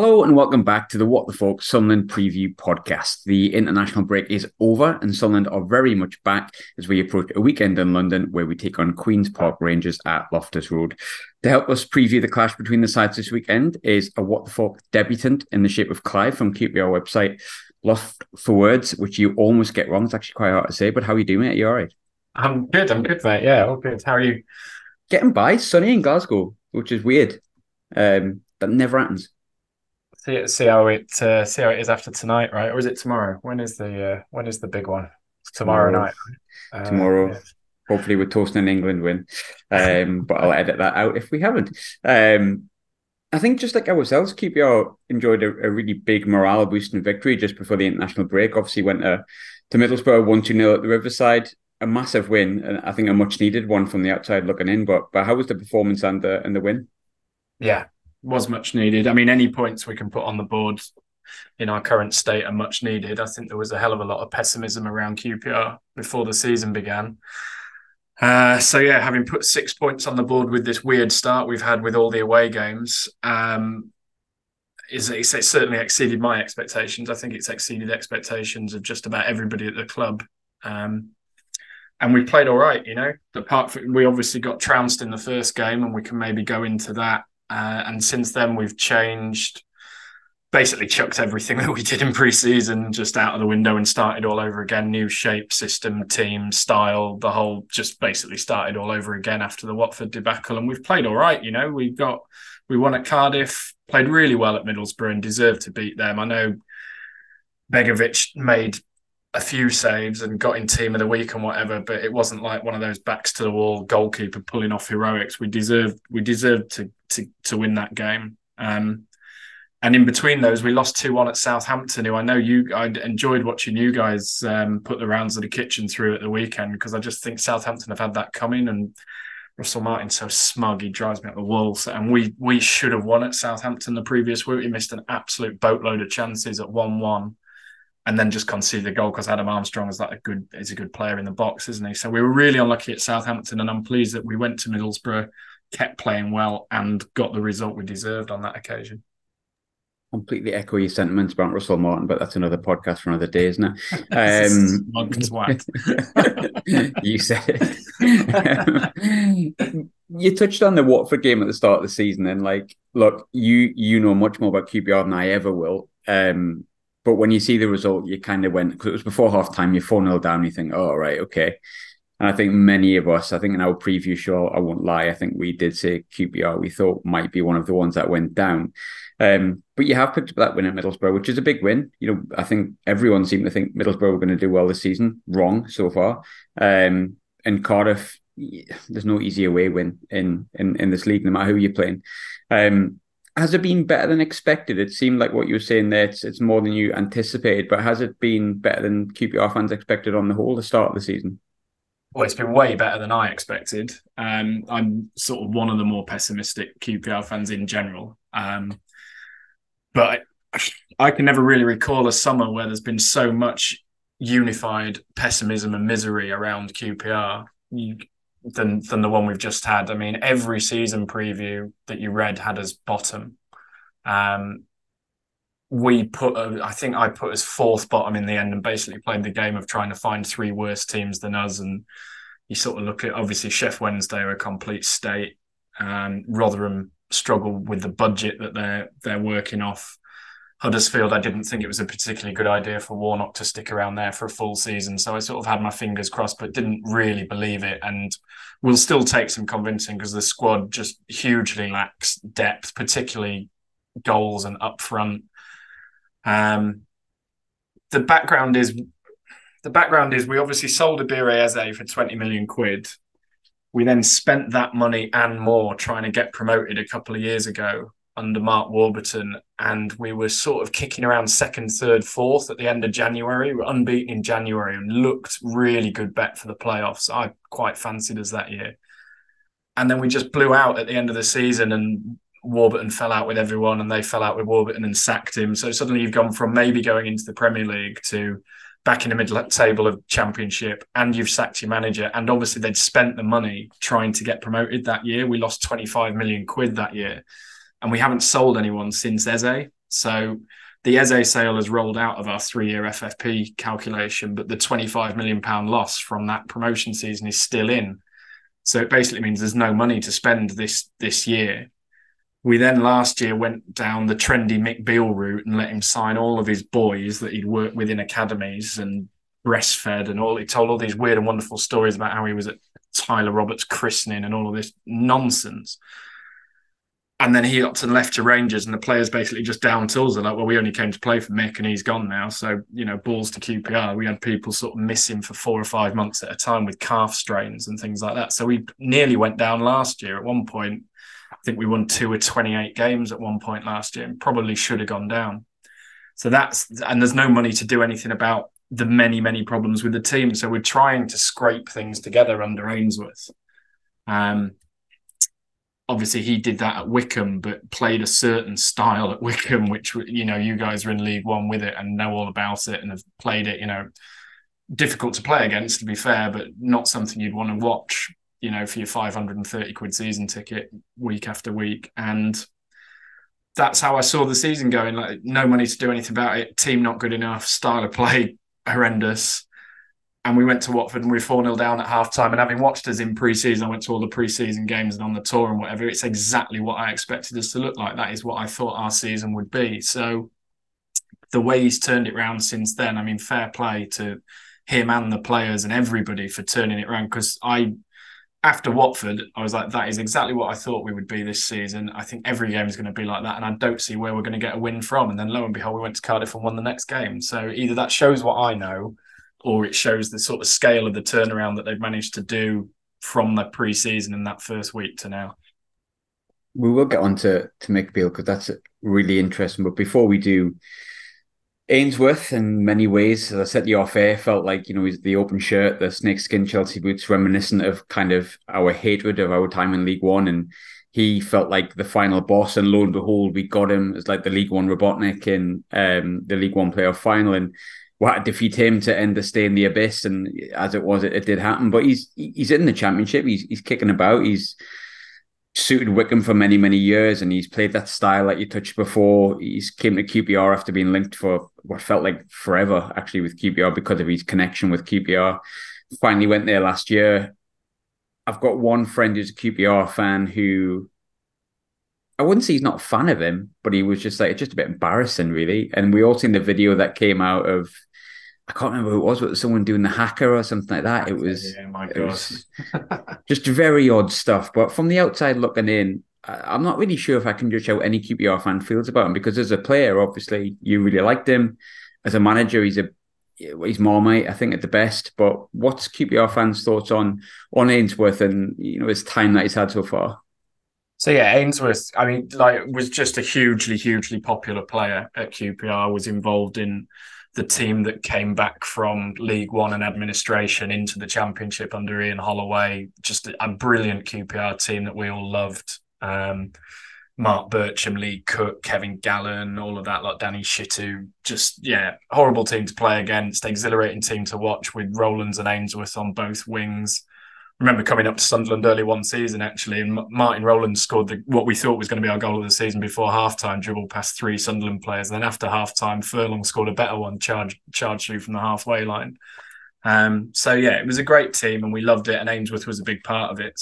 Hello and welcome back to the What the Falk Sunderland Preview Podcast. The international break is over and Sunderland are very much back as we approach a weekend in London where we take on Queen's Park Rangers at Loftus Road. To help us preview the clash between the sides this weekend is a What the Falk debutant in the shape of Clive from QPR website, Loft for Words, which you almost get wrong. It's actually quite hard to say, but how are you doing, mate? Are you all right? I'm good. I'm good, mate. Yeah, all good. How are you? Getting by, sunny in Glasgow, which is weird. Um, that never happens. See, see how it uh, see how it is after tonight, right? Or is it tomorrow? When is the uh, when is the big one? Tomorrow, tomorrow. night. tomorrow. Uh, yeah. Hopefully, we're toasting an England win. Um, but I'll edit that out if we haven't. Um, I think just like ourselves, QPR enjoyed a, a really big morale boosting victory just before the international break. Obviously, went to, to Middlesbrough 1 2 0 at the Riverside. A massive win, and I think a much needed one from the outside looking in. But but how was the performance and the and the win? Yeah, was much needed. I mean, any points we can put on the board in our current state are much needed. I think there was a hell of a lot of pessimism around QPR before the season began. Uh, so yeah, having put six points on the board with this weird start we've had with all the away games, um, is it's, certainly exceeded my expectations. I think it's exceeded expectations of just about everybody at the club. Um, and we played all right, you know. Apart from we obviously got trounced in the first game, and we can maybe go into that uh, and since then, we've changed, basically chucked everything that we did in pre-season just out of the window and started all over again. New shape, system, team, style, the whole just basically started all over again after the Watford debacle. And we've played all right, you know. We've got we won at Cardiff, played really well at Middlesbrough, and deserved to beat them. I know Begovic made a few saves and got in team of the week and whatever, but it wasn't like one of those backs to the wall goalkeeper pulling off heroics. We deserved we deserved to to to win that game. Um, and in between those, we lost two one at Southampton. Who I know you, I enjoyed watching you guys um, put the rounds of the kitchen through at the weekend because I just think Southampton have had that coming and. Russell Martin's so smug, he drives me up the wall. So, and we we should have won at Southampton the previous week. We missed an absolute boatload of chances at one one and then just conceded a goal because Adam Armstrong is like a good is a good player in the box, isn't he? So we were really unlucky at Southampton, and I'm pleased that we went to Middlesbrough, kept playing well, and got the result we deserved on that occasion. Completely echo your sentiments about Russell Martin, but that's another podcast for another day, isn't it? Um, you said it. you touched on the Watford game at the start of the season, and like, look, you you know much more about QPR than I ever will. Um, but when you see the result, you kind of went because it was before half time. You're four 0 down. You think, oh right, okay. And I think many of us, I think in our preview show, I won't lie, I think we did say QPR we thought might be one of the ones that went down. Um, but you have picked up that win at Middlesbrough, which is a big win. You know, I think everyone seemed to think Middlesbrough were going to do well this season. Wrong so far. Um, and Cardiff, there's no easier way win in in in this league, no matter who you're playing. Um, has it been better than expected? It seemed like what you were saying there, it's, it's more than you anticipated, but has it been better than QPR fans expected on the whole, the start of the season? Well, it's been way better than I expected. Um, I'm sort of one of the more pessimistic QPR fans in general. Um, but I, can never really recall a summer where there's been so much unified pessimism and misery around QPR. You, than than the one we've just had. I mean, every season preview that you read had us bottom. Um, we put, a, I think I put us fourth bottom in the end, and basically played the game of trying to find three worse teams than us. And you sort of look at obviously Sheff Wednesday are a complete state. Um, Rotherham struggle with the budget that they're they're working off. Huddersfield, I didn't think it was a particularly good idea for Warnock to stick around there for a full season. So I sort of had my fingers crossed, but didn't really believe it. And will still take some convincing because the squad just hugely lacks depth, particularly goals and up front. Um, the background is the background is we obviously sold Eberechi Eze for 20 million quid. We then spent that money and more trying to get promoted a couple of years ago under Mark Warburton, and we were sort of kicking around second, third, fourth at the end of January. We were unbeaten in January and looked really good bet for the playoffs. I quite fancied us that year. And then we just blew out at the end of the season, and Warburton fell out with everyone, and they fell out with Warburton and sacked him. So suddenly you've gone from maybe going into the Premier League to back in the middle table of championship and you've sacked your manager and obviously they'd spent the money trying to get promoted that year we lost 25 million quid that year and we haven't sold anyone since Eze. So the Eze sale has rolled out of our three-year FFP calculation, but the 25 million pound loss from that promotion season is still in. So it basically means there's no money to spend this this year. We then last year went down the trendy Mick Beale route and let him sign all of his boys that he'd worked with in academies and breastfed and all. He told all these weird and wonderful stories about how he was at Tyler Roberts' christening and all of this nonsense and then he opted and left to Rangers, and the players basically just down tools. They're like, well, we only came to play for Mick, and he's gone now. So you know, balls to QPR. We had people sort of missing for four or five months at a time with calf strains and things like that. So we nearly went down last year. At one point, I think we won two or twenty-eight games at one point last year, and probably should have gone down. So that's and there's no money to do anything about the many many problems with the team. So we're trying to scrape things together under Ainsworth. Um, obviously he did that at Wycombe, but played a certain style at Wycombe, which you know you guys are in League One with it and know all about it and have played it. You know, difficult to play against, to be fair, but not something you'd want to watch. You know, for your five hundred and thirty quid season ticket week after week, and that's how I saw the season going. Like no money to do anything about it. Team not good enough. Style of play horrendous and we went to Watford and we were 4 0 down at half time. And having watched us in pre season, I went to all the pre season games and on the tour and whatever. It's exactly what I expected us to look like. That is what I thought our season would be. So the way he's turned it around since then, I mean, fair play to him and the players and everybody for turning it around. Because I, after Watford, I was like, that is exactly what I thought we would be this season. I think every game is going to be like that. And I don't see where we're going to get a win from. And then lo and behold, we went to Cardiff and won the next game. So either that shows what I know or it shows the sort of scale of the turnaround that they've managed to do from the pre-season in that first week to now. We will get on to, to Mick Beale because that's really interesting. But before we do, Ainsworth, in many ways, as I said the off air, felt like, you know, he's the open shirt, the snakeskin Chelsea boots, reminiscent of kind of our hatred of our time in League One. And he felt like the final boss. And lo and behold, we got him as like the League One Robotnik in um, the League One playoff final. And to defeat him to end the stay in the abyss. And as it was, it, it, did happen. But he's he's in the championship. He's he's kicking about. He's suited Wycombe for many many years, and he's played that style that you touched before. He's came to QPR after being linked for what felt like forever, actually, with QPR because of his connection with QPR. Finally went there last year. I've got one friend who's a QPR fan who I wouldn't say he's not a fan of him, but he was just like just a bit embarrassing, really. And we all seen the video that came out of I can't remember who it was, but someone doing the haka or something like that. It was, yeah, my God. Was just very odd stuff. But from the outside looking in, I'm not really sure if I can judge how any QPR fan feels about him because as a player, obviously, you really liked him. As a manager, he's a he's Marmite, I think, at the best. But what's QPR fans' thoughts on on Ainsworth and you know his time that he's had so far? So yeah, Ainsworth, I mean, like was just a hugely, hugely popular player at QPR. Was involved in the team that came back from League One and administration into the Championship under Ian Holloway. Just a, a brilliant QPR team that we all loved. Um, Mark Bircham, Lee Cook, Kevin Gallen, all of that, like Danny Shittu. Just yeah, horrible team to play against, exhilarating team to watch with Rowlands and Ainsworth on both wings remember coming up to Sunderland early one season actually, and Martin Rowland scored the, what we thought was going to be our goal of the season before halftime, dribble past three Sunderland players. And then after halftime, Furlong scored a better one, charged charged through from the halfway line. Um, so yeah, it was a great team, and we loved it. And Ainsworth was a big part of it.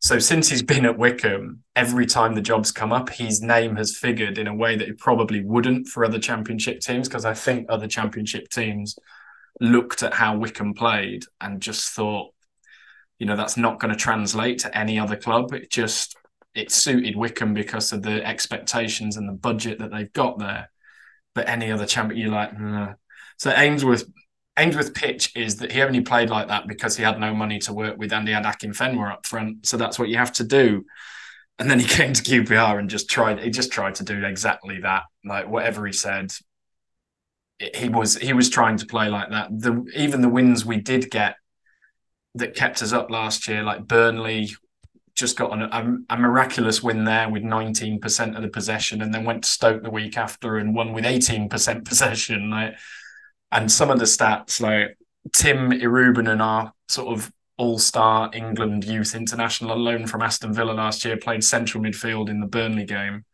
So since he's been at Wycombe, every time the jobs come up, his name has figured in a way that it probably wouldn't for other championship teams, because I think other championship teams looked at how Wycombe played and just thought you know that's not going to translate to any other club. It just it suited Wycombe because of the expectations and the budget that they've got there. But any other champion, you're like, nah. so Ainsworth. Ainsworth pitch is that he only played like that because he had no money to work with and he had Akinfenwa up front. So that's what you have to do. And then he came to QPR and just tried. He just tried to do exactly that. Like whatever he said, he was he was trying to play like that. The even the wins we did get that kept us up last year, like Burnley, just got a, a, miraculous win there with 19% of the possession, and then went to Stoke the week after and won with 18% possession. Like, and some of the stats, like Tim Iroegbunam, our sort of all-star England youth international alone from Aston Villa last year, played central midfield in the Burnley game.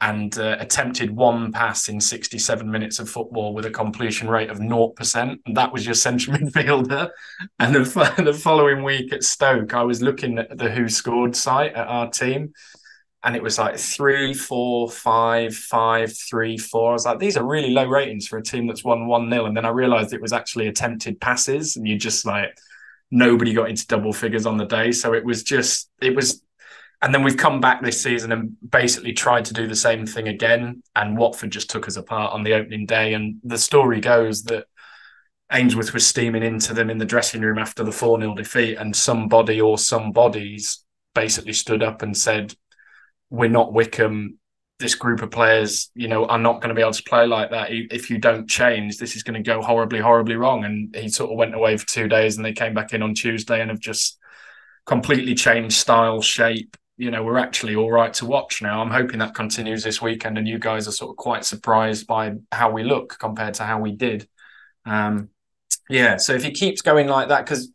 And uh, attempted one pass in 67 minutes of football with a completion rate of 0%. And that was your central midfielder. And the, the following week at Stoke, I was looking at the who scored site at our team. And it was like three, four, five, five, three, four. I was like, these are really low ratings for a team that's won 1 0. And then I realized it was actually attempted passes. And you just like, nobody got into double figures on the day. So it was just, it was and then we've come back this season and basically tried to do the same thing again. And Watford just took us apart on the opening day. And the story goes that Ainsworth was steaming into them in the dressing room after the 4 0 defeat. And somebody or some bodies basically stood up and said, We're not Wycombe. This group of players, you know, are not going to be able to play like that. If you don't change, this is going to go horribly, horribly wrong. And he sort of went away for two days and they came back in on Tuesday and have just completely changed style, shape, you know we're actually all right to watch now. I'm hoping that continues this weekend, and you guys are sort of quite surprised by how we look compared to how we did. Um, yeah, so if he keeps going like that, because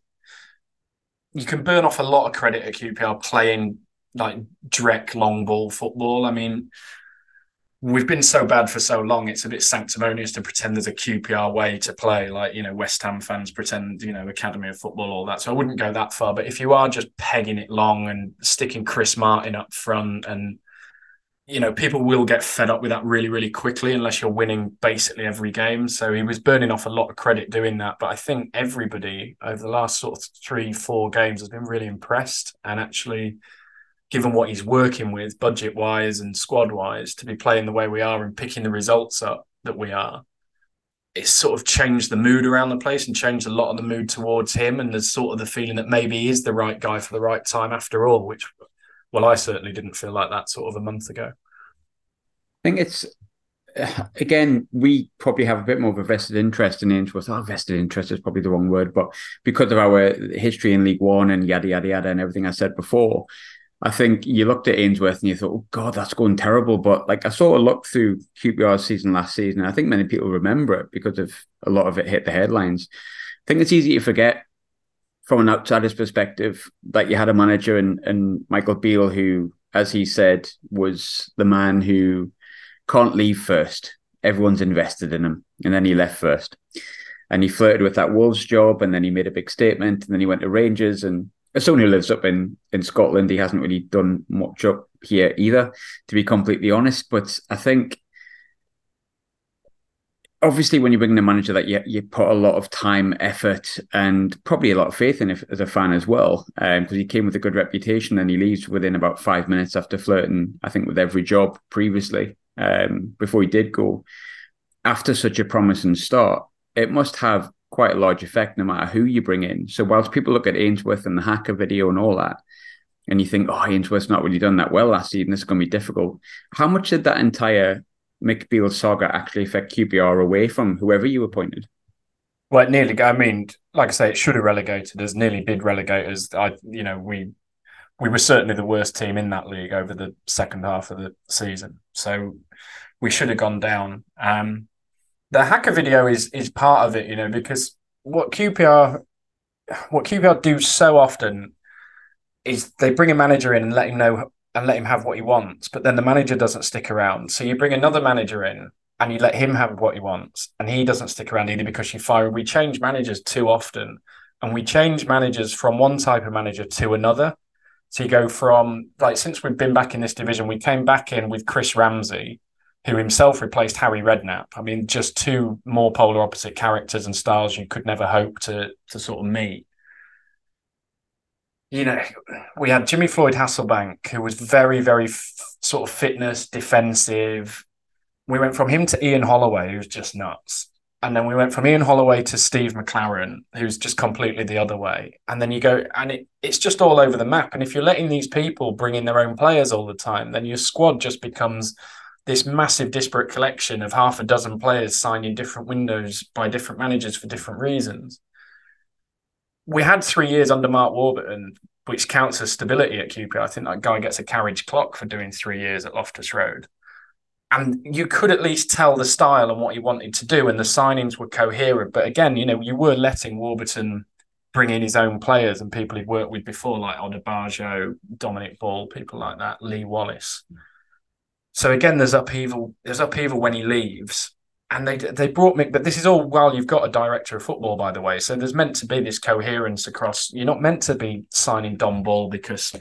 you can burn off a lot of credit at QPR playing like direct long ball football. I mean, we've been so bad for so long, it's a bit sanctimonious to pretend there's a QPR way to play, like, you know, West Ham fans pretend, you know, Academy of Football, all that. So I wouldn't go that far. But if you are just pegging it long and sticking Chris Martin up front and, you know, people will get fed up with that really, really quickly unless you're winning basically every game. So he was burning off a lot of credit doing that. But I think everybody over the last sort of three, four games has been really impressed and actually given what he's working with budget wise and squad wise to be playing the way we are and picking the results up that we are it's sort of changed the mood around the place and changed a lot of the mood towards him and there's sort of the feeling that maybe he is the right guy for the right time after all which well i certainly didn't feel like that sort of a month ago i think it's again, we probably have a bit more of a vested interest in Ainsworth. Our vested interest is probably the wrong word, but because of our history in League One and yada yada yada and everything I said before, I think you looked at Ainsworth and you thought, oh God, that's going terrible. But like I sort of looked through QPR's season last season. I think many people remember it because of a lot of it hit the headlines. I think it's easy to forget from an outsider's perspective that you had a manager and and Michael Beale who, as he said, was the man who can't leave first. Everyone's invested in him. And then he left first. And he flirted with that Wolves job and then he made a big statement and then he went to Rangers and who lives up in in Scotland, he hasn't really done much up here either, to be completely honest. But I think obviously when you bring in a manager that you you put a lot of time, effort, and probably a lot of faith in if, as a fan as well, because um, he came with a good reputation and he leaves within about five minutes after flirting, I think, with every job previously um, before he did go. After such a promising start, it must have quite a large effect no matter who you bring in. So whilst people look at Ainsworth and the haka video and all that, and you think, oh, Ainsworth's not really done that well last season, this is going to be difficult. How much did that entire Mick Beale saga actually affect QPR away from whoever you appointed? Well, nearly. I mean, like I say, it should have relegated us. Nearly did relegate us. I, you know, we we were certainly the worst team in that league over the second half of the season. So we should have gone down. Um, the haka video is is part of it, you know, because what QPR what QPR do so often is they bring a manager in and let him know and let him have what he wants, but then the manager doesn't stick around. So you bring another manager in and you let him have what he wants, and he doesn't stick around either because you fire. We change managers too often, and we change managers from one type of manager to another. So you go from like since we've been back in this division, we came back in with Chris Ramsey, who himself replaced Harry Redknapp. I mean, just two more polar opposite characters and styles you could never hope to to sort of meet. You know, we had Jimmy Floyd Hasselbaink, who was very, very f- sort of fitness, defensive. We went from him to Ian Holloway, who's just nuts. And then we went from Ian Holloway to Steve McClaren, who's just completely the other way. And then you go, and it, it's just all over the map. And if you're letting these people bring in their own players all the time, then your squad just becomes this massive disparate collection of half a dozen players signed in different windows by different managers for different reasons. We had three years under Mark Warburton, which counts as stability at QPR. I think that guy gets a carriage clock for doing three years at Loftus Road. And you could at least tell the style and what he wanted to do, and the signings were coherent. But again, you know, you were letting Warburton bring in his own players and people he'd worked with before, like Odubajo, Dominic Ball, people like that, Lee Wallace. Mm. So again, there's upheaval. There's upheaval when he leaves, and they they brought Mick. But this is all while you've got a director of football, by the way. So there's meant to be this coherence across. You're not meant to be signing Dom Ball because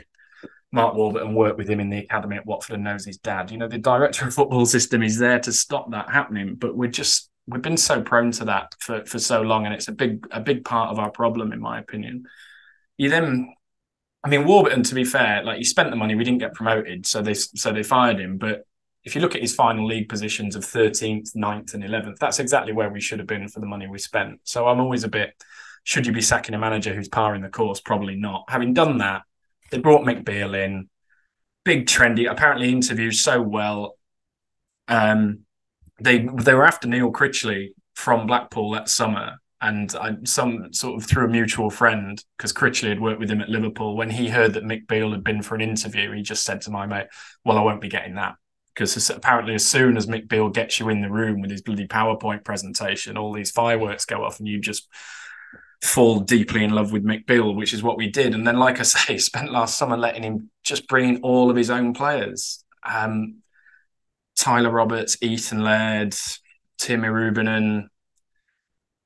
Mark Warburton worked with him in the academy at Watford and knows his dad. You know, the director of football system is there to stop that happening, but we're just we've been so prone to that for for so long, and it's a big a big part of our problem, in my opinion. You then I mean, Warburton, to be fair, like he spent the money, we didn't get promoted, so they so they fired him. But if you look at his final league positions of 13th, 9th, and 11th, that's exactly where we should have been for the money we spent. So I'm always a bit, should you be sacking a manager who's powering the course? Probably not. Having done that, they brought Mick Beale in, big trendy, apparently interviewed so well. Um, they they were after Neil Critchley from Blackpool that summer, and I, some sort of through a mutual friend, because Critchley had worked with him at Liverpool, when he heard that Mick Beale had been for an interview, he just said to my mate, Well, I won't be getting that. Because apparently, as soon as Mick Beale gets you in the room with his bloody PowerPoint presentation, all these fireworks go off, and you just fall deeply in love with Mick Beale, which is what we did. And then, like I say, spent last summer letting him just bring in all of his own players. Um, Tyler Roberts, Ethan Laird, Tim Iroegbunam,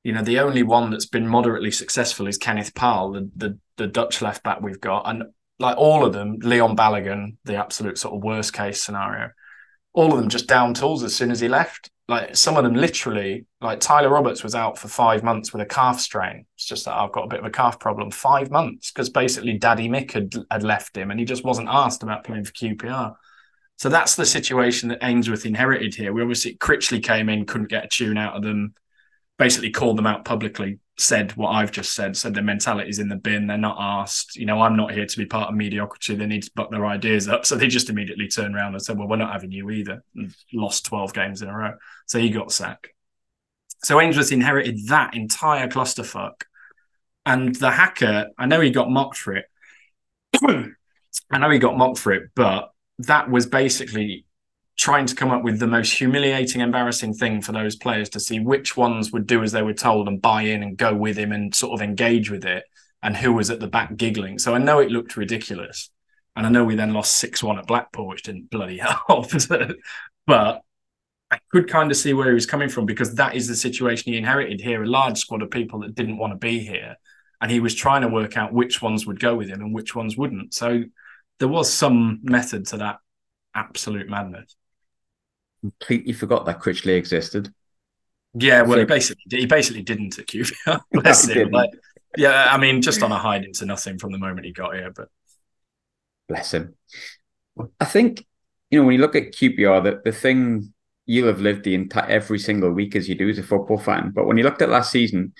you know, the only one that's been moderately successful is Kenneth Paal, the, the, the Dutch left back we've got. And like all of them, Leon Balogun, the absolute sort of worst case scenario, all of them just down tools as soon as he left. Like some of them literally, like Tyler Roberts was out for five months with a calf strain. It's just that I've got a bit of a calf problem. Five months because basically Daddy Mick had, had left him and he just wasn't asked about playing for QPR. So that's the situation that Ainsworth inherited here. We obviously Critchley came in, couldn't get a tune out of them basically called them out publicly, said what I've just said, said their mentality is in the bin. They're not asked, you know, I'm not here to be part of mediocrity. They need to buck their ideas up. So they just immediately turned around and said, well, we're not having you either. And lost 12 games in a row. So he got sacked. So Ainsworth inherited that entire clusterfuck. And the haka, I know he got mocked for it. I know he got mocked for it, but that was basically trying to come up with the most humiliating, embarrassing thing for those players to see which ones would do as they were told and buy in and go with him and sort of engage with it, and who was at the back giggling. So I know it looked ridiculous. And I know we then lost 6 1 at Blackpool, which didn't bloody help. but I could kind of see where he was coming from because that is the situation he inherited here a large squad of people that didn't want to be here. And he was trying to work out which ones would go with him and which ones wouldn't. So there was some method to that absolute madness completely forgot that Critchley existed. Yeah, well, so, he basically he basically didn't at QPR. Bless him. Like, yeah, I mean, just on a hide into nothing from the moment he got here, but bless him. I think you know when you look at QPR, that the thing you'll have lived the entire every single week as you do as a football fan. But when you looked at last season,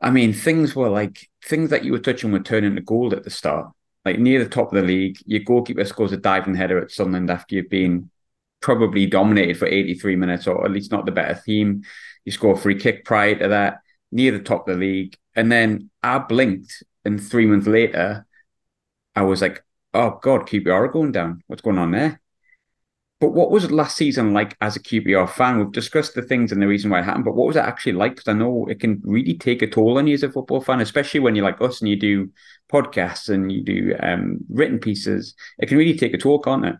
I mean, things were like things that you were touching were turning to gold at the start. Like near the top of the league, your goalkeeper scores a diving header at Sunderland after you've been probably dominated for 83 minutes, or at least not the better team. You score a free kick prior to that, near the top of the league. And then I blinked, and three months later, I was like, oh God, QPR are going down. What's going on there? But what was last season like as a QPR fan? We've discussed the things and the reason why it happened, but what was it actually like? Because I know it can really take a toll on you as a football fan, especially when you're like us and you do podcasts and you do um, written pieces. It can really take a toll, can't it?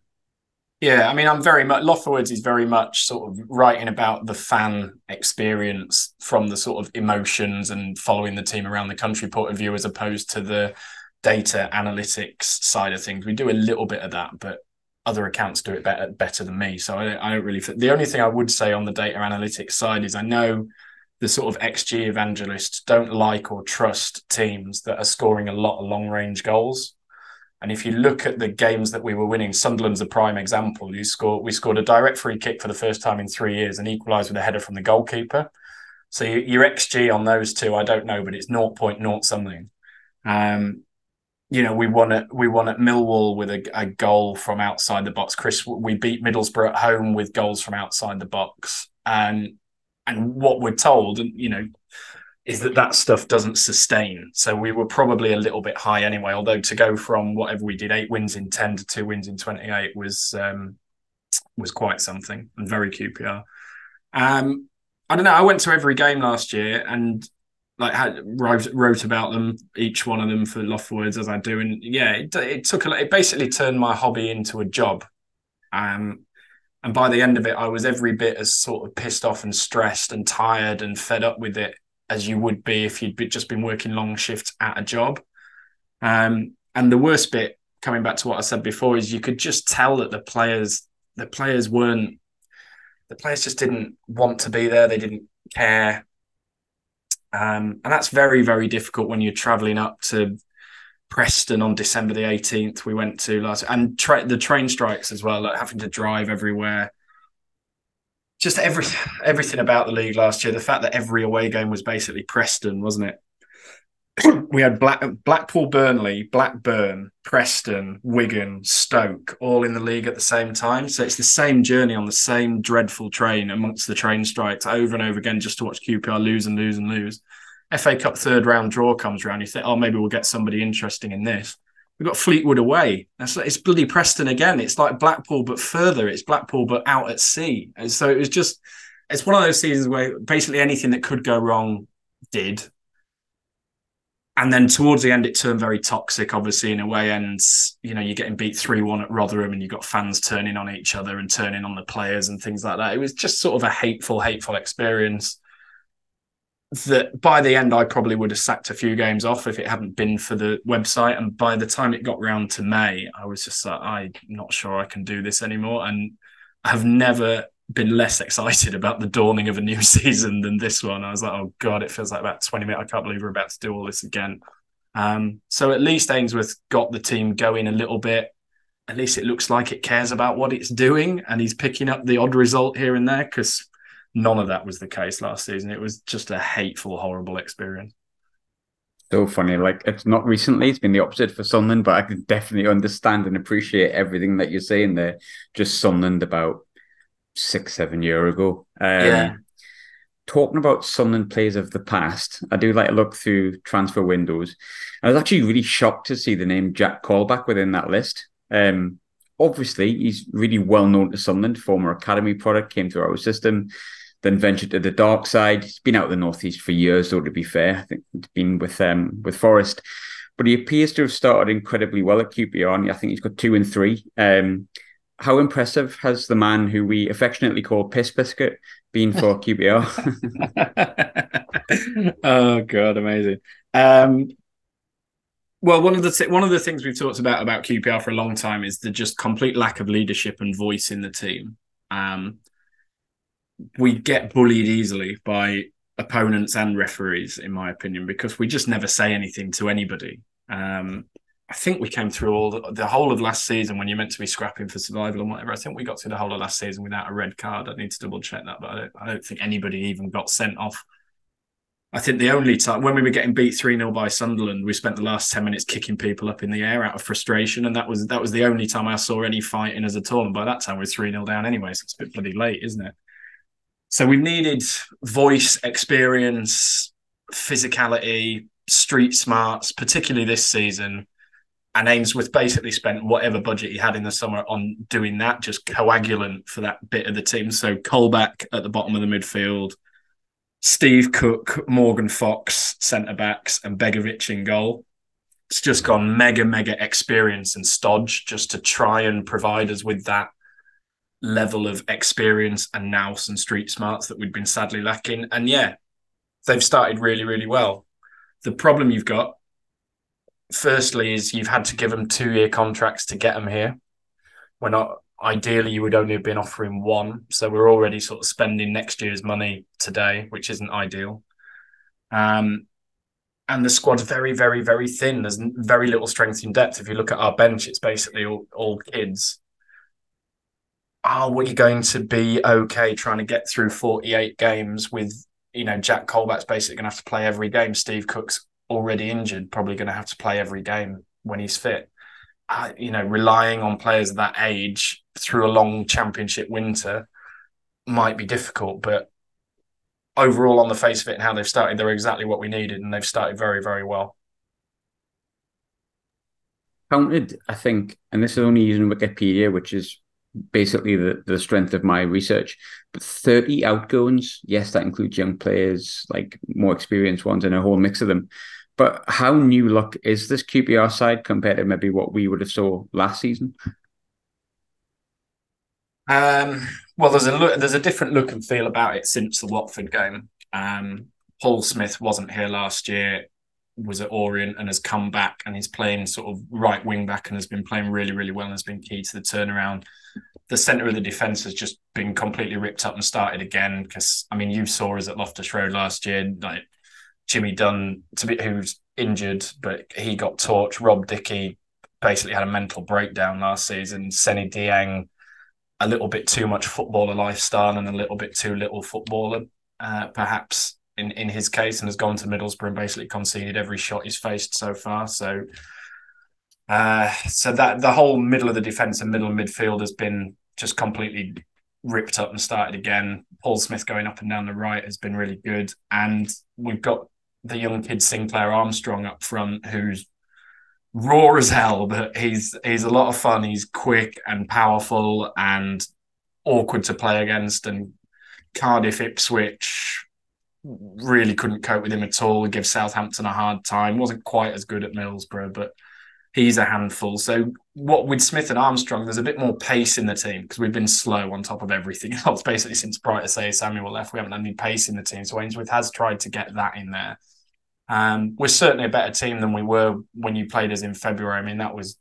Yeah, I mean, I'm very much LoftForWords is very much sort of writing about the fan experience from the sort of emotions and following the team around the country point of view, as opposed to the data analytics side of things. We do a little bit of that, but other accounts do it better better than me. So I don't, I don't really. The only thing I would say on the data analytics side is I know the sort of XG evangelists don't like or trust teams that are scoring a lot of long range goals. And if you look at the games that we were winning, Sunderland's a prime example. You score, we scored a direct free kick for the first time in three years and equalised with a header from the goalkeeper. So you, your XG on those two, I don't know, but it's 0.0 something. Um, you know, we won at we won at Millwall with a, a, goal from outside the box. Chris, we beat Middlesbrough at home with goals from outside the box, and and what we're told, and you know, is that that stuff doesn't sustain. So we were probably a little bit high anyway. Although to go from whatever we did, eight wins in ten to two wins in twenty eight was um, was quite something and very QPR. Um, I don't know. I went to every game last year and like had wrote, wrote about them, each one of them for LoftForWords as I do, and yeah, it, it took a. It basically turned my hobby into a job. Um, And by the end of it, I was every bit as sort of pissed off and stressed and tired and fed up with it as you would be if you'd just been working long shifts at a job. Um, and the worst bit, coming back to what I said before, is you could just tell that the players, the players weren't, the players just didn't want to be there. They didn't care. Um, and that's very, very difficult when you're traveling up to Preston on December the 18th. We went to last, and tra- the train strikes as well, like having to drive everywhere. Just every everything about the league last year. The fact that every away game was basically Preston, wasn't it? we had Black, Blackpool, Burnley, Blackburn, Preston, Wigan, Stoke, all in the league at the same time. So it's the same journey on the same dreadful train amongst the train strikes over and over again, just to watch QPR lose and lose and lose. FA Cup third round draw comes around, you think, oh, maybe we'll get somebody interesting in this. We've got Fleetwood away. That's it's bloody Preston again. It's like Blackpool, but further. It's Blackpool, but out at sea. And so it was just, it's one of those seasons where basically anything that could go wrong did. And then towards the end, it turned very toxic, obviously, in a way. And, you know, you're getting beat 3 1 at Rotherham and you've got fans turning on each other and turning on the players and things like that. It was just sort of a hateful, hateful experience that by the end I probably would have sacked a few games off if it hadn't been for the website. And by the time it got round to May, I was just like, I'm not sure I can do this anymore. And I've never been less excited about the dawning of a new season than this one. I was like, oh God, it feels like about 20 minutes. I can't believe we're about to do all this again. Um, so at least Ainsworth got the team going a little bit. At least it looks like it cares about what it's doing and he's picking up the odd result here and there because None of that was the case last season. It was just a hateful, horrible experience. So funny. Like it's not recently, it's been the opposite for Sunderland, but I can definitely understand and appreciate everything that you're saying there. Just Sunderland about six, seven year ago. Um, yeah. Talking about Sunderland players of the past, I do like to look through transfer windows. I was actually really shocked to see the name Jack Colback within that list. Um, obviously, he's really well known to Sunderland, former academy product, came through our system then ventured to the dark side. He's been out of the northeast for years, though. To be fair, I think he's been with um with Forest, but he appears to have started incredibly well at QPR. I think he's got two and three. Um, how impressive has the man who we affectionately call Piss Biscuit been for QPR? oh god, amazing. Um, well, one of the th- one of the things we've talked about about QPR for a long time is the just complete lack of leadership and voice in the team. Um, we get bullied easily by opponents and referees, in my opinion, because we just never say anything to anybody. Um, I think we came through all the, the, whole of last season when you're meant to be scrapping for survival and whatever. I think we got through the whole of last season without a red card. I need to double check that, but I don't, I don't think anybody even got sent off. I think the only time when we were getting beat 3 0 by Sunderland, we spent the last 10 minutes kicking people up in the air out of frustration. And that was that was the only time I saw any fighting as a all. And by that time, we are 3 0 down anyway. So it's a bit bloody late, isn't it? So we needed voice, experience, physicality, street smarts, particularly this season. And Ainsworth basically spent whatever budget he had in the summer on doing that, just coagulant for that bit of the team. So Colback at the bottom of the midfield, Steve Cook, Morgan Fox, centre backs, and Begovic in goal. It's just gone mega, mega experience and stodge just to try and provide us with that level of experience and nous and street smarts that we'd been sadly lacking. And yeah, they've started really, really well. The problem you've got, firstly, is you've had to give them two year contracts to get them here. We're not, ideally, you would only have been offering one. So we're already sort of spending next year's money today, which isn't ideal. Um, and the squad's very, very, very thin. There's very little strength in depth. If you look at our bench, it's basically all, all kids are we going to be okay trying to get through 48 games with, you know, Jack Colback's basically going to have to play every game. Steve Cook's already injured, probably going to have to play every game when he's fit. Uh, you know, relying on players of that age through a long championship winter might be difficult, but overall, on the face of it and how they've started, they're exactly what we needed, and they've started very, very well. Counted, I think, and this is only using Wikipedia, which is basically the, the strength of my research. But 30 outgoings, yes, that includes young players, like more experienced ones, and a whole mix of them. But how new look is this QPR side compared to maybe what we would have saw last season? Um, well, there's a look, there's a different look and feel about it since the Watford game. Um, Paul Smith wasn't here last year, was at Orient and has come back and he's playing sort of right wing back and has been playing really, really well and has been key to the turnaround. The centre of the defence has just been completely ripped up and started again. Because I mean, you saw us at Loftus Road last year, like Jimmy Dunne to be, who's injured, but he got torched. Rob Dickie basically had a mental breakdown last season. Seny Dieng, a little bit too much footballer lifestyle and a little bit too little footballer, uh, perhaps in, in his case, and has gone to Middlesbrough and basically conceded every shot he's faced so far. So, uh, so that the whole middle of the defence and middle midfield has been just completely ripped up and started again. Paul Smith going up and down the right has been really good, and we've got the young kid Sinclair Armstrong up front, who's raw as hell, but he's he's a lot of fun. He's quick and powerful and awkward to play against. And Cardiff, Ipswich really couldn't cope with him at all. Give Southampton a hard time. wasn't quite as good at Middlesbrough, but he's a handful. So what with Smith and Armstrong, there's a bit more pace in the team because we've been slow on top of everything else. Basically, since to say Samuel left, we haven't had any pace in the team. So Ainsworth has tried to get that in there. Um, we're certainly a better team than we were when you played us in February. I mean, that was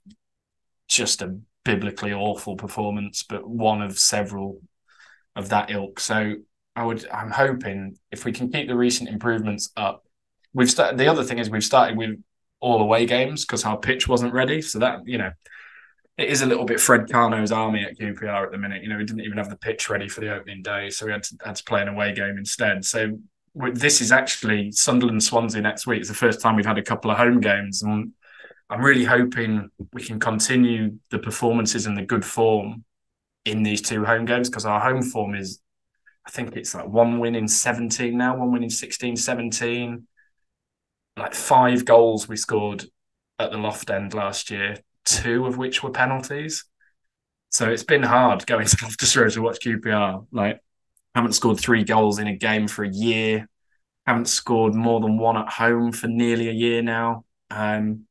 just a biblically awful performance, but one of several of that ilk. So I would, I'm hoping if we can keep the recent improvements up, we've started. The other thing is we've started with all away games because our pitch wasn't ready. So that you know, it is a little bit Fred Karno's army at QPR at the minute. You know, we didn't even have the pitch ready for the opening day, so we had to, had to play an away game instead. So this is actually Sunderland Swansea next week. It's the first time we've had a couple of home games, and I'm really hoping we can continue the performances and the good form in these two home games because our home form is, I think it's like one win in 17 now, one win in 16, 17. Like five goals we scored at the loft end last year, two of which were penalties. So it's been hard going to Loftus Road to watch QPR. Like haven't scored three goals in a game for a year, haven't scored more than one at home for nearly a year now. Um,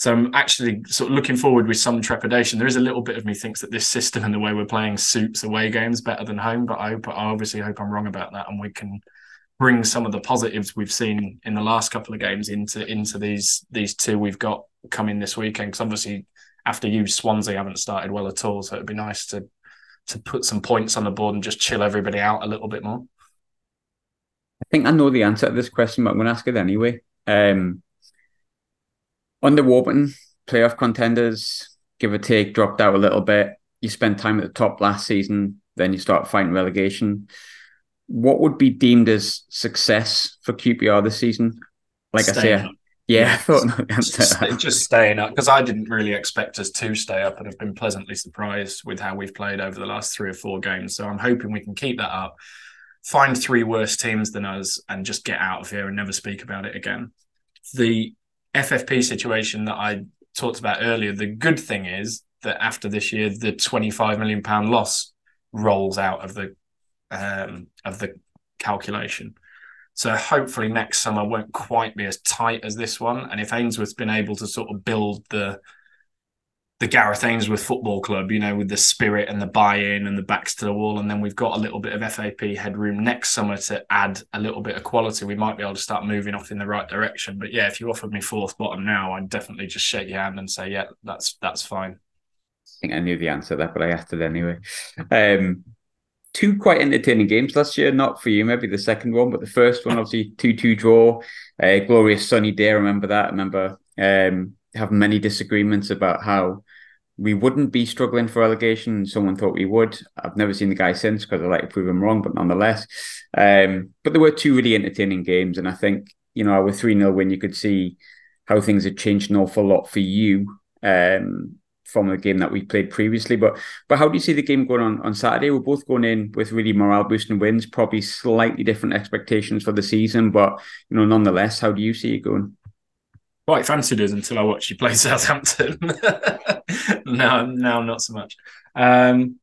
so I'm actually sort of looking forward with some trepidation. There is a little bit of me thinks that this system and the way we're playing suits away games better than home, but I, hope, I obviously hope I'm wrong about that, and we can bring some of the positives we've seen in the last couple of games into into these these two we've got coming this weekend. Because obviously, after you, Swansea haven't started well at all, so it'd be nice to to put some points on the board and just chill everybody out a little bit more? I think I know the answer to this question, but I'm going to ask it anyway. Um, under Warburton, playoff contenders, give or take, dropped out a little bit. You spent time at the top last season, then you start fighting relegation. What would be deemed as success for QPR this season? Like Staying I say, yeah, I thought no just, just staying up because I didn't really expect us to stay up and have been pleasantly surprised with how we've played over the last three or four games. So I'm hoping we can keep that up, find three worse teams than us, and just get out of here and never speak about it again. The FFP situation that I talked about earlier, the good thing is that after this year, the 25 million pound loss rolls out of the um, of the calculation. So hopefully next summer won't quite be as tight as this one. And if Ainsworth's been able to sort of build the the Gareth Ainsworth Football Club, you know, with the spirit and the buy-in and the backs to the wall, and then we've got a little bit of FFP headroom next summer to add a little bit of quality. We might be able to start moving off in the right direction. But yeah, if you offered me fourth bottom now, I'd definitely just shake your hand and say, yeah, that's that's fine. I think I knew the answer there, but I asked it anyway. Um, two quite entertaining games last year. Not for you, maybe the second one, but the first one, obviously, 2 2 draw. A glorious sunny day. I remember that. I remember um, having many disagreements about how we wouldn't be struggling for relegation. Someone thought we would. I've never seen the guy since because I like to prove him wrong, but nonetheless. Um, but there were two really entertaining games. And I think, you know, our 3 0 win, you could see how things had changed an awful lot for you um, from the game that we played previously. But but how do you see the game going on on Saturday? We're both going in with really morale boosting wins, probably slightly different expectations for the season, but you know, nonetheless, how do you see it going? Quite fancied us until I watched you play Southampton. no, now not so much. Um,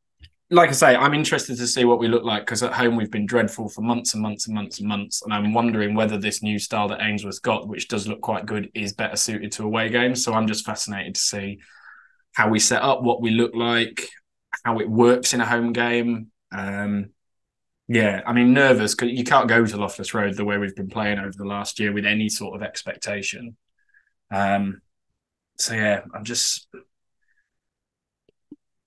like I say, I'm interested to see what we look like because at home we've been dreadful for months and months and months and months, and I'm wondering whether this new style that Ainsworth's got, which does look quite good, is better suited to away games. So I'm just fascinated to see how we set up, what we look like, how it works in a home game. Um, yeah, I mean, nervous because you can't go to Loftus Road the way we've been playing over the last year with any sort of expectation. Um, so yeah, I'm just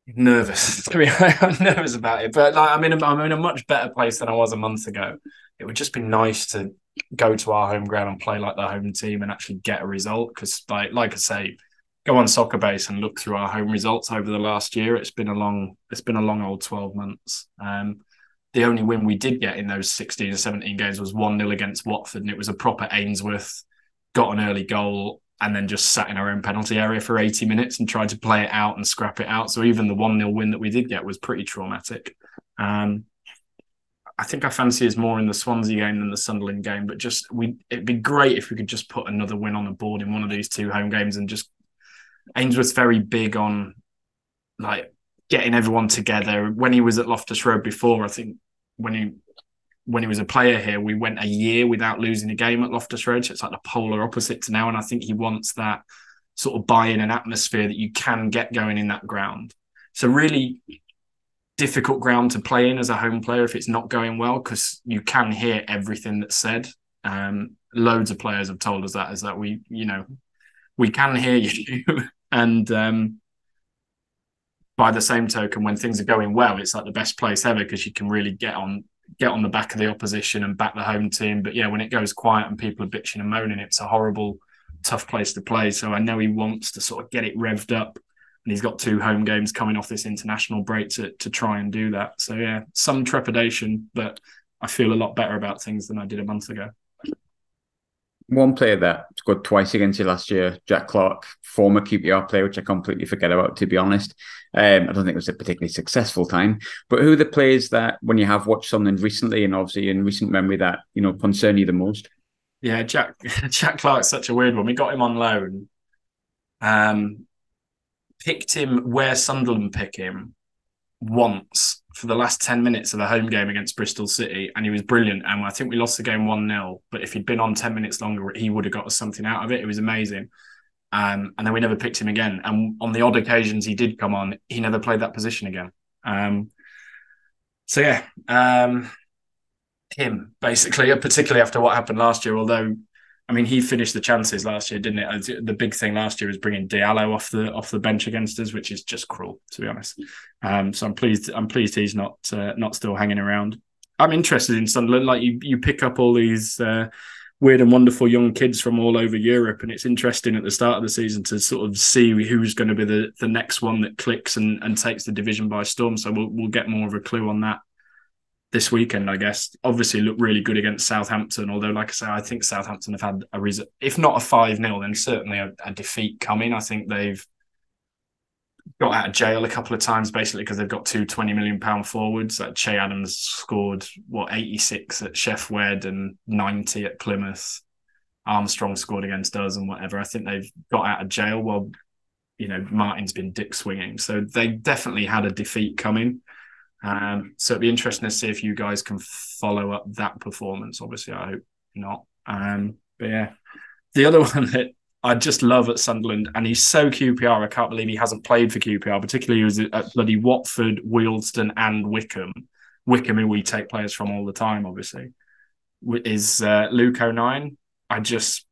nervous. I'm nervous about it, but like, I'm in a, I'm in a much better place than I was a month ago. It would just be nice to go to our home ground and play like the home team and actually get a result. Because like like I say, go on Soccerbase and look through our home results over the last year. It's been a long it's been a long old twelve months. Um, the only win we did get in those 16 or 17 games was 1 0 against Watford, and it was a proper Ainsworth, got an early goal, and then just sat in our own penalty area for 80 minutes and tried to play it out and scrap it out. So even the 1 0 win that we did get was pretty traumatic. Um, I think I fancy is more in the Swansea game than the Sunderland game, but just we it'd be great if we could just put another win on the board in one of these two home games and just Ainsworth's very big on like getting everyone together. When he was at Loftus Road before, I think when he when he was a player here, we went a year without losing a game at Loftus Road. So it's like the polar opposite to now. And I think he wants that sort of buy-in and atmosphere that you can get going in that ground. So really difficult ground to play in as a home player if it's not going well, because you can hear everything that's said. Um, loads of players have told us that is that we, you know, we can hear you. and um, by the same token, when things are going well, it's like the best place ever because you can really get on get on the back of the opposition and back the home team. But yeah, when it goes quiet and people are bitching and moaning, it's a horrible, tough place to play. So I know he wants to sort of get it revved up. And he's got two home games coming off this international break to, to try and do that. So yeah, some trepidation, but I feel a lot better about things than I did a month ago one player that scored twice against you last year, Jack Clarke, former QPR player, which I completely forget about, to be honest. Um, I don't think it was a particularly successful time. But who are the players that, when you have watched something recently and obviously in recent memory, that you know concern you the most? Yeah, Jack Jack Clarke's such a weird one. We got him on loan. Um, picked him where Sunderland pick him once for the last 10 minutes of the home game against Bristol City, and he was brilliant. And I think we lost the game 1 0. But if he'd been on 10 minutes longer, he would have got us something out of it. It was amazing. Um, and then we never picked him again. And on the odd occasions he did come on, he never played that position again. Um, so, yeah, um, him basically, particularly after what happened last year, although I mean, he finished the chances last year, didn't it? The big thing last year was bringing Diallo off the off the bench against us, which is just cruel, to be honest. Um, so I'm pleased. I'm pleased he's not uh, not still hanging around. I'm interested in Sunderland. Like you, you pick up all these uh, weird and wonderful young kids from all over Europe, and it's interesting at the start of the season to sort of see who's going to be the, the next one that clicks and, and takes the division by storm. So we'll we'll get more of a clue on that this weekend, I guess, obviously looked really good against Southampton. Although, like I say, I think Southampton have had a reason, if not a 5 0, then certainly a, a, defeat coming. I think they've got out of jail a couple of times basically because they've got two 20 million pound forwards. Like Che Adams scored, what, 86 at Sheff Wed and 90 at Plymouth. Armstrong scored against us and whatever. I think they've got out of jail while, you know, Martin's been dick swinging. So they definitely had a defeat coming. Um, so it'd be interesting to see if you guys can follow up that performance. Obviously, I hope not. Um, but yeah, the other one that I just love at Sunderland, and he's so QPR. I can't believe he hasn't played for QPR, particularly he was at bloody Watford, Wealdstone, and Wycombe. Wycombe, who we take players from all the time, obviously, is uh, Luke O'Nien. I just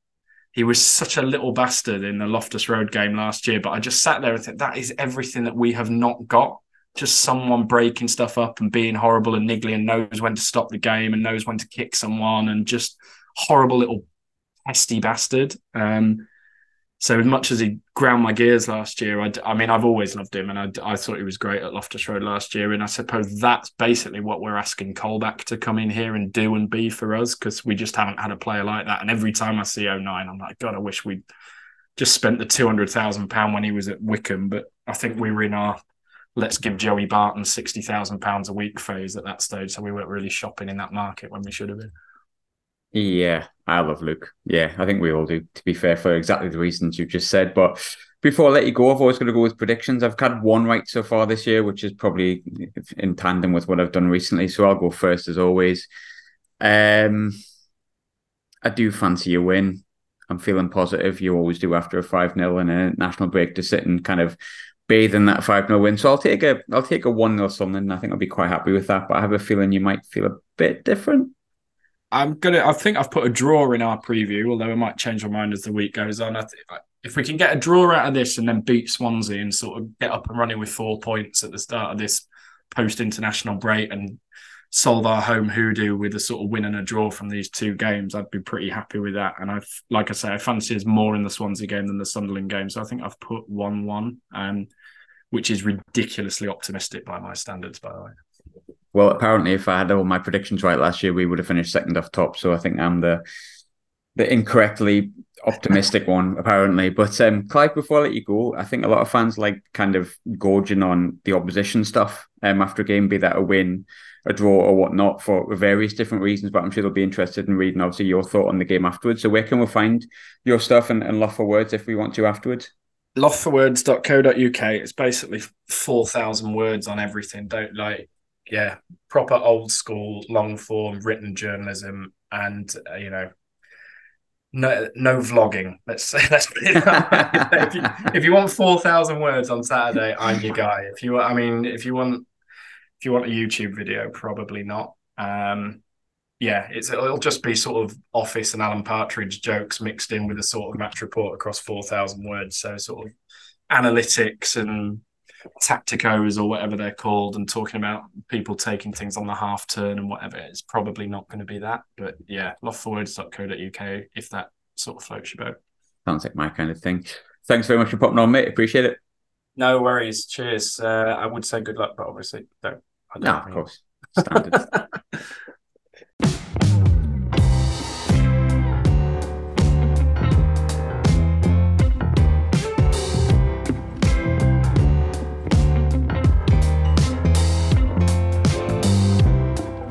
he was such a little bastard in the Loftus Road game last year, but I just sat there and thought that is everything that we have not got just someone breaking stuff up and being horrible and niggly and knows when to stop the game and knows when to kick someone and just horrible little pesty bastard. Um, so as much as he ground my gears last year, I, I mean, I've always loved him, and I, I, thought he was great at Loftus Road last year. And I suppose that's basically what we're asking Colback to come in here and do and be for us, because we just haven't had a player like that. And every time I see O'Nien, I'm like, God, I wish we'd just spent the two hundred thousand pound when he was at Wycombe. But I think we were in our let's give Joey Barton sixty thousand pounds a week phase at that stage. So we weren't really shopping in that market when we should have been. Yeah, I love Luke. Yeah, I think we all do. To be fair, for exactly the reasons you've just said. But before I let you go, I've always got to go with predictions. I've had one right so far this year, which is probably in tandem with what I've done recently. So I'll go first as always. Um, I do fancy a win. I'm feeling positive. You always do after a 5 0 and a national break to sit and kind of bathe in that 5 0 win. So I'll take a I'll take a 1 0 Sunderland. I think I'll be quite happy with that. But I have a feeling you might feel a bit different. I'm gonna. I think I've put a draw in our preview, although I might change my mind as the week goes on. I if we can get a draw out of this and then beat Swansea and sort of get up and running with four points at the start of this post international break and solve our home hoodoo with a sort of win and a draw from these two games, I'd be pretty happy with that. And I've, like I say, I fancy us more in the Swansea game than the Sunderland game. So I think I've put one-one, um, which is ridiculously optimistic by my standards, by the way. Well, apparently, if I had all my predictions right last year, we would have finished second off top. So I think I'm the the incorrectly optimistic one, apparently. But um, Clive, before I let you go, I think a lot of fans like kind of gorging on the opposition stuff um, after a game, be that a win, a draw, or whatnot, for various different reasons. But I'm sure they'll be interested in reading, obviously, your thought on the game afterwards. So where can we find your stuff and, and Loft for Words if we want to afterwards? loftforwords.co.uk. It's basically 4,000 words on everything. Don't like, yeah, proper old school, long form written journalism. And, uh, you know, no no vlogging. Let's say let's if, you, if you want four thousand words on Saturday, I'm your guy. If you I mean if you want if you want a YouTube video, probably not. Um, yeah, it's it'll just be sort of Office and Alan Partridge jokes mixed in with a sort of match report across four thousand words. So sort of analytics and tacticos or whatever they're called and talking about people taking things on the half turn and whatever. It's probably not going to be that. But yeah, loftforwords.co.uk if that sort of floats your boat. Sounds like my kind of thing. Thanks very much for popping on, mate. Appreciate it. No worries. Cheers. Uh, I would say good luck, but obviously, don't. I don't no, of course. Standard.